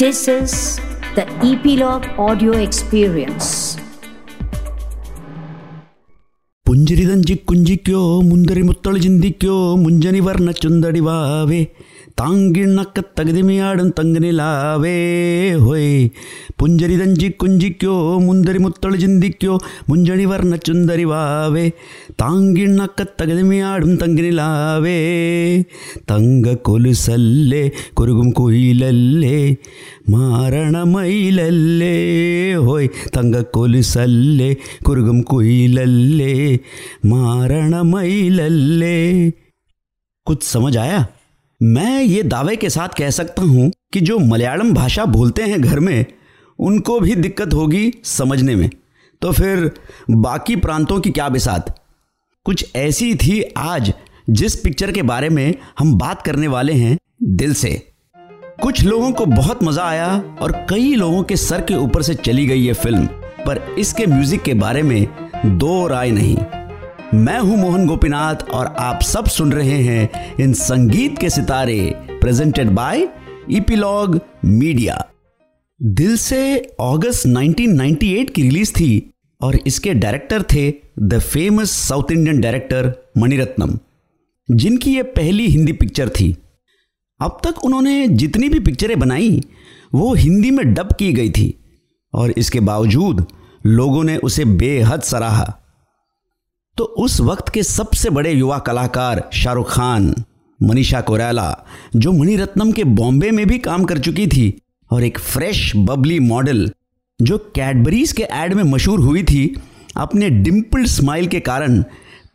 This is the Epilogue Audio Experience. പുഞ്ചിരിതഞ്ചി കുഞ്ചിക്കോ മുന്തരി മുത്തളി ചിന്തിക്കോ മുഞ്ചനി വർണ്ണ ചുന്തടി വാവേ താങ്കിണ്ണക്ക തകതിമയാടും തങ്കനിലാവേ ഹോയ് പുഞ്ചരിതഞ്ചി കുഞ്ചിക്കോ മുന്തരി മുത്തളി ചിന്തിക്കോ മുഞ്ചണി വർണ്ണ ചുന്തരി വാവേ താങ്കിണ്ണക്ക തകതിമയാടും തങ്കനിലാവേ തങ്ക കൊലുസല്ലേ കുരുകും കുയിലല്ലേ മാരണമയിലല്ലേ ഹോയ് തങ്ക കൊലുസല്ലേ കുരുകും കുയിലല്ലേ मारणमयीलल्ले कुछ समझ आया मैं ये दावे के साथ कह सकता हूँ कि जो मलयालम भाषा बोलते हैं घर में, उनको भी दिक्कत होगी समझने में। तो फिर बाकी प्रांतों की क्या बिसात? कुछ ऐसी थी आज जिस पिक्चर के बारे में हम बात करने वाले हैं दिल से। कुछ लोगों को बहुत मज़ा आया और कई लोगों के सर के ऊपर से चली गई ये फ़िल्म, पर इसके म्यूज़िक के बारे में दो राय नहीं। मैं हूँ मोहन गोपीनाथ और आप सब सुन रहे हैं इन संगीत के सितारे प्रेजेंटेड बाय इपीलॉग मीडिया दिल से अगस्त 1998 की रिलीज़ थी और इसके डायरेक्टर थे the famous south Indian director Maniratnam, जिनकी ये पहली हिंदी पिक्चर थी। अब तक उन्होंने जितनी भी पिक्चरें बनाई, वो हिंदी में डब की गई थी और इसके बावजूद लोगों ने उसे बेहद सराहा। तो उस वक्त के सबसे बड़े युवा कलाकार शाहरुख खान, मनीषा कोराला जो मणिरत्नम के बॉम्बे में भी काम कर चुकी थी और एक फ्रेश, बबली मॉडल, जो कैडबरीज के एड में मशहूर हुई थी, अपने डिम्पल्ड स्माइल के कारण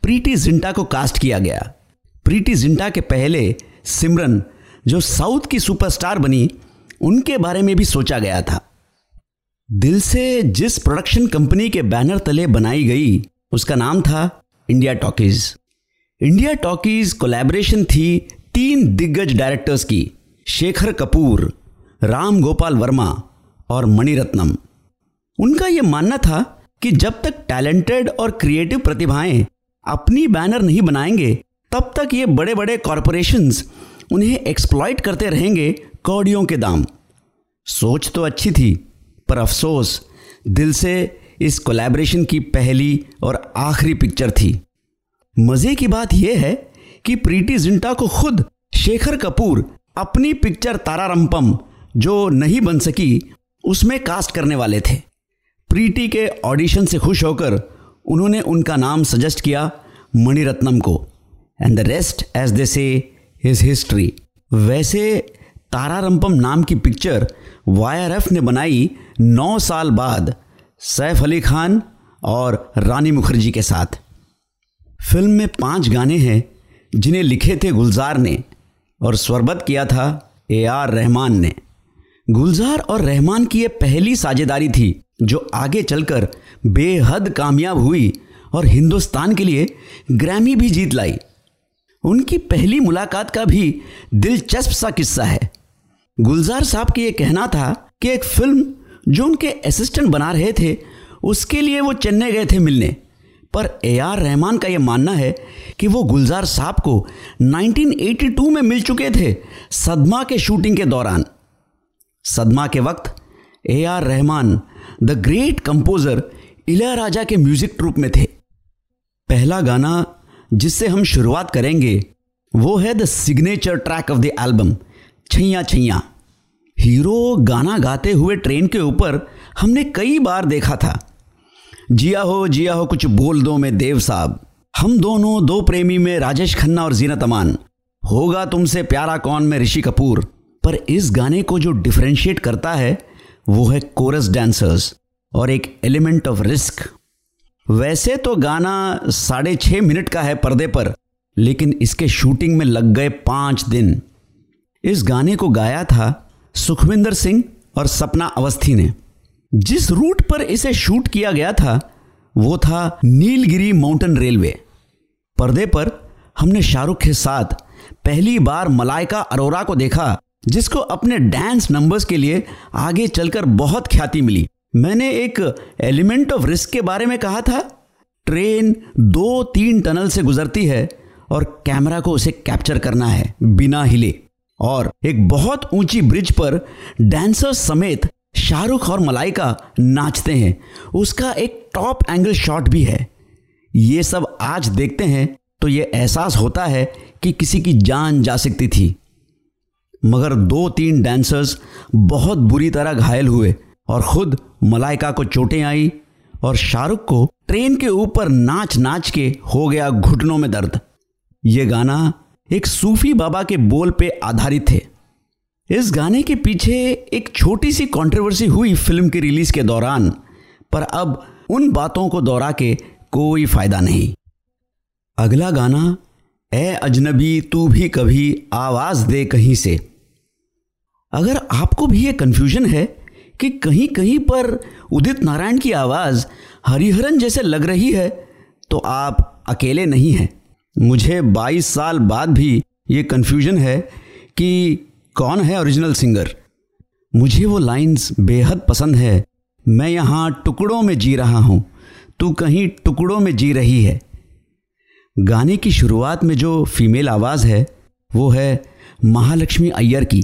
प्रीति जिंटा को कास्ट किया गया। प्रीति जिंटा के पहले सिमरन, जो साउथ की सुपरस्टार बनी, उनके बारे में भी सोचा गया था। दिल से जिस प्रोडक्शन कंपनी के बैनर तले बनाई गई उसका नाम था India talkies India talkies collaboration थी तीन दिग्गज डायरेक्टर्स की, शेखर कपूर, राम गोपाल वर्मा और मणिरत्नम. उनका यह मानना था कि जब तक टैलेंटेड और क्रिएटिव प्रतिभाएँ अपनी बैनर नहीं बनाएँगे, तब तक ये बड़े बड़े कॉरपोरेशंस उन्हें एक्सप्लॉइट करते रहेंगे कौड़ियों के दाम. सोच तो अच्छी थी, पर अफसोस, दिल से इस कोलैबोरेशन की पहली और आखिरी पिक्चर थी। मज़े की बात यह है कि प्रीति जिंटा को खुद शेखर कपूर अपनी पिक्चर तारारंपम, जो नहीं बन सकी, उसमें कास्ट करने वाले थे। प्रीति के ऑडिशन से खुश होकर उन्होंने उनका नाम सजेस्ट किया मणिरत्नम को। And the rest as they say his history वैसे, तारारंपम नाम की पिक्चर वाईआरएफ ने बनाई नौ साल बाद। सैफ अली खान और रानी मुखर्जी के साथ। फ़िल्म में पाँच गाने हैं, जिन्हें लिखे थे गुलजार ने और स्वरबद्ध किया था ए आर रहमान ने। गुलजार और रहमान की यह पहली साझेदारी थी, जो आगे चलकर बेहद कामयाब हुई और हिंदुस्तान के लिए ग्रैमी भी जीत लाई। उनकी पहली मुलाकात का भी दिलचस्प सा किस्सा है। गुलजार साहब का यह कहना था कि एक फ़िल्म जो उनके असिस्टेंट बना रहे थे, उसके लिए वो चेन्नई गए थे मिलने। पर ए आर रहमान का यह मानना है कि वो गुलजार साहब को 1982 में मिल चुके थे सदमा के शूटिंग के दौरान। सदमा के वक्त A R Rahman the great composer Ilaiyaraaja के म्यूज़िक ट्रूप में थे। पहला गाना जिससे हम शुरुआत करेंगे, वो है the signature track of the album Chaiyya Chaiyya. Hero गाना गाते हुए ट्रेन के ऊपर हमने कई बार देखा था। जिया हो जिया हो, कुछ बोल दो मैं देव साहब। हम दोनों, दो प्रेमी में राजेश खन्ना और जीनत अमान। होगा तुमसे प्यारा कौन में ऋषि कपूर। पर इस गाने को जो डिफ्रेंशिएट करता है, वो है कोरस डांसर्स और एक एलिमेंट ऑफ़ रिस्क वैसे तो गाना साढ़े छः मिनट का है पर्दे पर, लेकिन इसके शूटिंग में लग गए पाँच दिन। इस गाने को गाया था सुखविंदर सिंह और सपना अवस्थी ने। जिस रूट पर इसे शूट किया गया था, वो था नीलगिरी माउंटेन रेलवे। पर्दे पर हमने शाहरुख के साथ पहली बार मलाइका अरोरा को देखा, जिसको अपने डांस नंबर्स के लिए आगे चलकर बहुत ख्याति मिली। मैंने एक एलिमेंट ऑफ़ रिस्क के बारे में कहा था, ट्रेन दो तीन टनल से गुजरती है और कैमरा को उसे कैप्चर करना है बिना हिले। और एक बहुत ऊँची ब्रिज पर डांसर्स समेत शाहरुख और मलाइका नाचते हैं। उसका एक टॉप एंगल शॉट भी है। ये सब आज देखते हैं तो ये एहसास होता है कि किसी की जान जा सकती थी। मगर दो तीन डांसर्स बहुत बुरी तरह घायल हुए और खुद मलाइका को चोटें आई और शाहरुख को ट्रेन के ऊपर नाच नाच के हो गया घुटनों में दर्द। ये गाना एक सूफी बाबा के बोल पे आधारित थे। इस गाने के पीछे एक छोटी सी कंट्रोवर्सी हुई फ़िल्म की रिलीज़ के दौरान, पर अब उन बातों को दोहरा के कोई फ़ायदा नहीं। अगला गाना ए अजनबी, तू भी कभी आवाज़ दे कहीं से। अगर आपको भी ये कंफ्यूजन है कि कहीं कहीं पर उदित नारायण की आवाज़ हरिहरन जैसे लग रही है तो आप अकेले नहीं हैं। मुझे 22 साल बाद भी ये कन्फ्यूज़न है कि कौन है ओरिजिनल सिंगर मुझे वो लाइंस बेहद पसंद है। मैं यहाँ टुकड़ों में जी रहा हूँ। तू कहीं टुकड़ों में जी रही है। गाने की शुरुआत में जो फीमेल आवाज़ है, वो है महालक्ष्मी अय्यर की,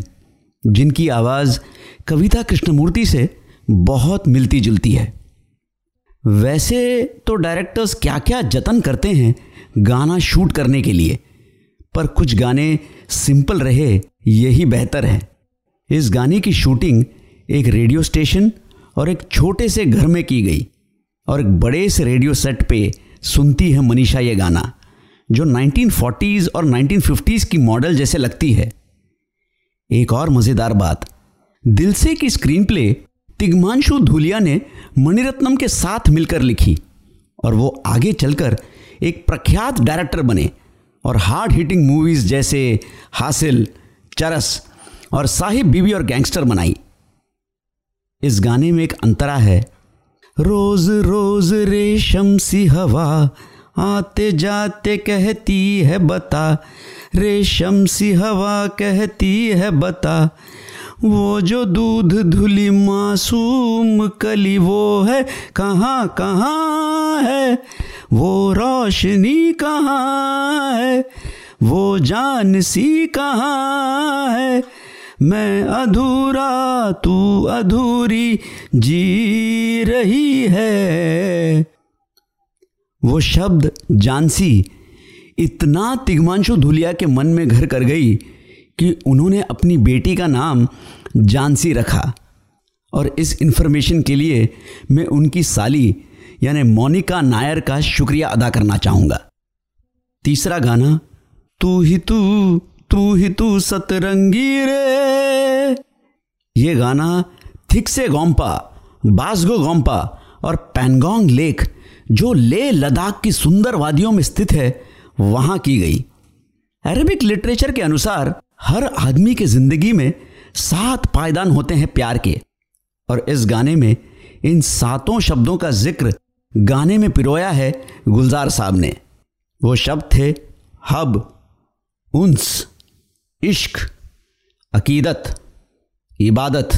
जिनकी आवाज़ कविता कृष्णमूर्ति से बहुत मिलती जुलती है। वैसे तो डायरेक्टर्स क्या क्या जतन करते हैं गाना शूट करने के लिए। पर कुछ गाने सिंपल रहे, यही बेहतर है। इस गाने की शूटिंग एक रेडियो स्टेशन और एक छोटे से घर में की गई और एक बड़े से रेडियो सेट पे सुनती है मनीषा ये गाना, जो 1940s और 1950s की मॉडल जैसे लगती है। एक और मज़ेदार बात, दिल से की स्क्रीन प्ले तिग्मांशु धुलिया ने मणिरत्नम के साथ मिलकर लिखी और वो आगे चलकर एक प्रख्यात डायरेक्टर बने और हार्ड हिटिंग मूवीज़ जैसे हासिल चरस और साहिब बीबी और गैंगस्टर बनाई। इस गाने में एक अंतरा है। रोज रोज रेशम सी हवा आते जाते कहती है बता। रेशम सी हवा कहती है बता। वो जो दूध धुली मासूम कली वो है, कहाँ कहाँ है? वो रोशनी कहाँ है? वो जान सी कहाँ है? मैं अधूरा, तू अधूरी जी रही है। वो शब्द जानसी इतना तिगमांशु धुलिया के मन में घर कर गई कि उन्होंने अपनी बेटी का नाम जानसी रखा। और इस इन्फॉर्मेशन के लिए मैं उनकी साली, यानी मोनिका नायर का शुक्रिया अदा करना चाहूँगा। तीसरा गाना, तू ही तू तू ही तू सतरंगी रे। ये गाना थिक से गोम्पा बासगो गोम्पा और पैनगोंग लेक, जो ले लद्दाख की सुंदर वादियों में स्थित है, वहाँ की गई। अरेबिक लिटरेचर के अनुसार हर आदमी की ज़िंदगी में सात पायदान होते हैं प्यार के। और इस गाने में इन सातों शब्दों का ज़िक्र गाने में पिरोया है गुलजार साहब ने। वो शब्द थे हब, उन्स, इश्क, अकीदत, इबादत,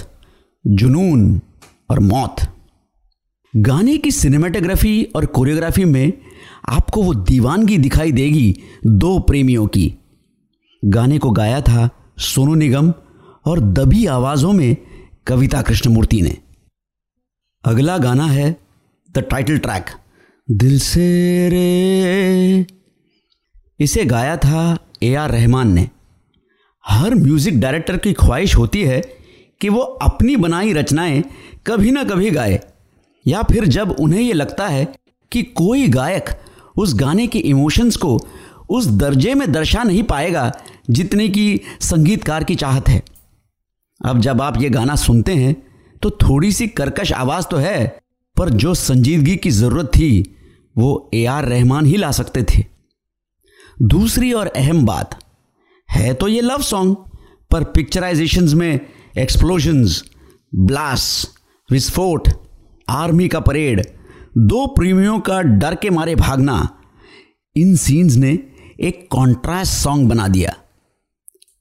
जुनून और मौत। गाने की सिनेमाटोग्राफी और कोरियोग्राफी में आपको वो दीवानगी दिखाई देगी दो प्रेमियों की। गाने को गाया था सोनू निगम और दबी आवाज़ों में कविता कृष्णमूर्ति ने। अगला गाना है द टाइटल ट्रैक, दिल से रे। इसे गाया था ए आर रहमान ने। हर म्यूज़िक डायरेक्टर की ख्वाहिश होती है कि वो अपनी बनाई रचनाएँ कभी ना कभी गाए, या फिर जब उन्हें ये लगता है कि कोई गायक उस गाने के इमोशंस को उस दर्जे में दर्शा नहीं पाएगा जितने की संगीतकार की चाहत है। अब जब आप ये गाना सुनते हैं तो थोड़ी सी कर्कश आवाज़ तो है, पर जो संजीदगी की ज़रूरत थी, वो ए आर रहमान ही ला सकते थे। दूसरी और अहम बात, है तो ये लव सॉन्ग पर पिक्चराइजेशंस में एक्सप्लोजन्स ब्लास विस्फोट आर्मी का परेड दो प्रेमियों का डर के मारे भागना, इन सीन्स ने एक कॉन्ट्रास्ट सॉन्ग बना दिया।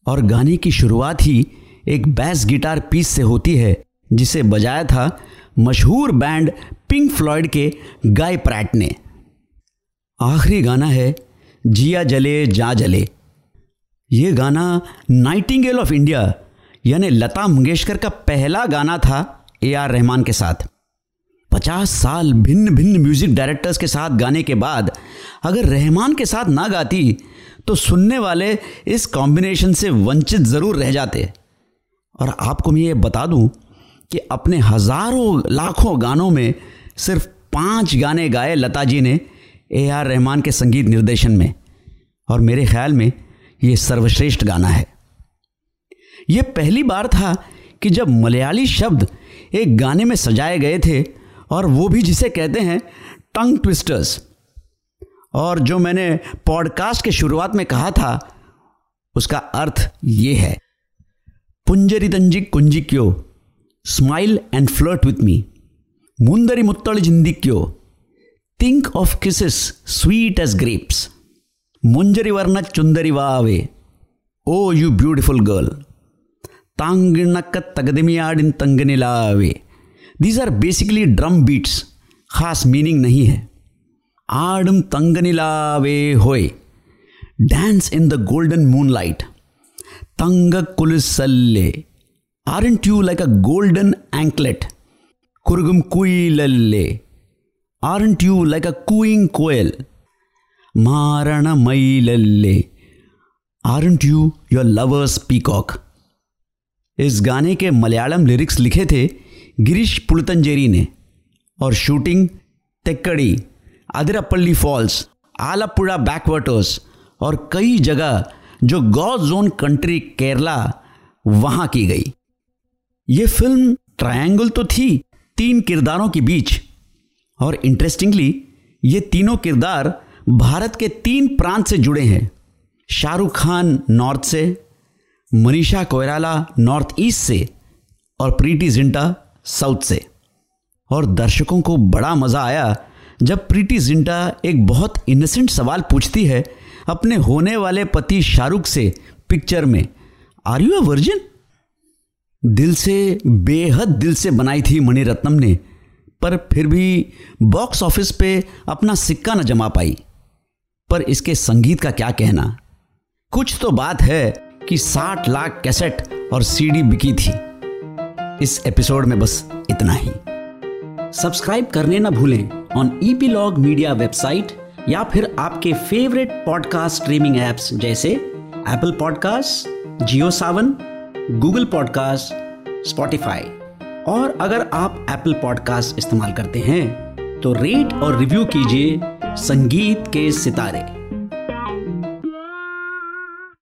और गाने की शुरुआत ही एक बैस गिटार पीस से होती है, जिसे बजाया था मशहूर बैंड पिंक फ्लॉयड के गाय प्रैट ने। आखिरी गाना है जिया जले जा जले। ये गाना नाइटिंगेल ऑफ़ इंडिया यानी लता मंगेशकर का पहला गाना था ए आर रहमान के साथ। पचास साल भिन्न भिन्न म्यूज़िक डायरेक्टर्स के साथ गाने के बाद अगर रहमान के साथ ना गाती तो सुनने वाले इस कॉम्बिनेशन से वंचित ज़रूर रह जाते। और आपको मैं ये बता दूँ कि अपने हज़ारों, लाखों गानों में सिर्फ़ पाँच गाने गाए लता जी ने ए आर रहमान के संगीत निर्देशन में। और मेरे ख्याल में ये सर्वश्रेष्ठ गाना है। ये पहली बार था कि जब मलयाली शब्द एक गाने में सजाए गए थे, और वो भी जिसे कहते हैं, टंग ट्विस्टर्स। और जो मैंने पॉडकास्ट के शुरुआत में कहा था, उसका अर्थ ये है। पुंजरी तंजी कुंजी कुंजिक्यो smile and flirt with me. मुंदरी मुत्तड़ जिंदिक्यो think of kisses sweet as grapes. मुंजरी वर्ण चुंदरी वावे। Oh, you beautiful girl. तांगिणक तगदमियाडिन तंगनिलावे these are basically drum beats खास मीनिंग नहीं है। आडम तंगनिलावे होए dance in the golden moon light तंग कुलसल्ले aren't you like a golden anklet कुरगुम कुईलल्ले aren't you like a cooing koel मारण मैलल्ले aren't you your lovers peacock इस गाने के मलयालम लिरिक्स लिखे थे गिरीश पुलतंजेरी ने और shooting Thekkady. Athirappilly falls Alappuzha backwaters और कई जगह जो गौ जोन कंट्री केरला, वहाँ की गई। ये फ़िल्म ट्रायंगल तो थी, तीन किरदारों के बीच। और इंटरेस्टिंगली ये तीनों किरदार भारत के तीन प्रांत से जुड़े हैं। शाहरुख खान नॉर्थ से, मनीषा कोयराला नॉर्थ ईस्ट से और प्रीति जिंटा साउथ से। और दर्शकों को बड़ा मज़ा आया जब प्रीति जिंटा एक बहुत इनोसेंट सवाल पूछती है अपने होने वाले पति शाहरुख से पिक्चर में आर यू अ वर्जिन दिल से, बेहद दिल से बनाई थी मणिरत्नम ने, पर फिर भी बॉक्स ऑफ़िस पे अपना सिक्का न जमा पाई। पर इसके संगीत का क्या कहना? कुछ तो बात है कि 60 लाख कैसेट और सीडी बिकी थी। इस एपिसोड में बस इतना ही। सब्सक्राइब करने ना भूलें ऑन ईपीलॉग मीडिया वेबसाइट या फिर आपके फेवरेट पॉडकास्ट स्ट्रीमिंग एप्स जैसे Apple podcast Jio Saavn Google podcast Spotify और अगर आप एप्पल पॉडकास्ट इस्तेमाल करते हैं तो रेट और रिव्यू कीजिए संगीत के सितारे।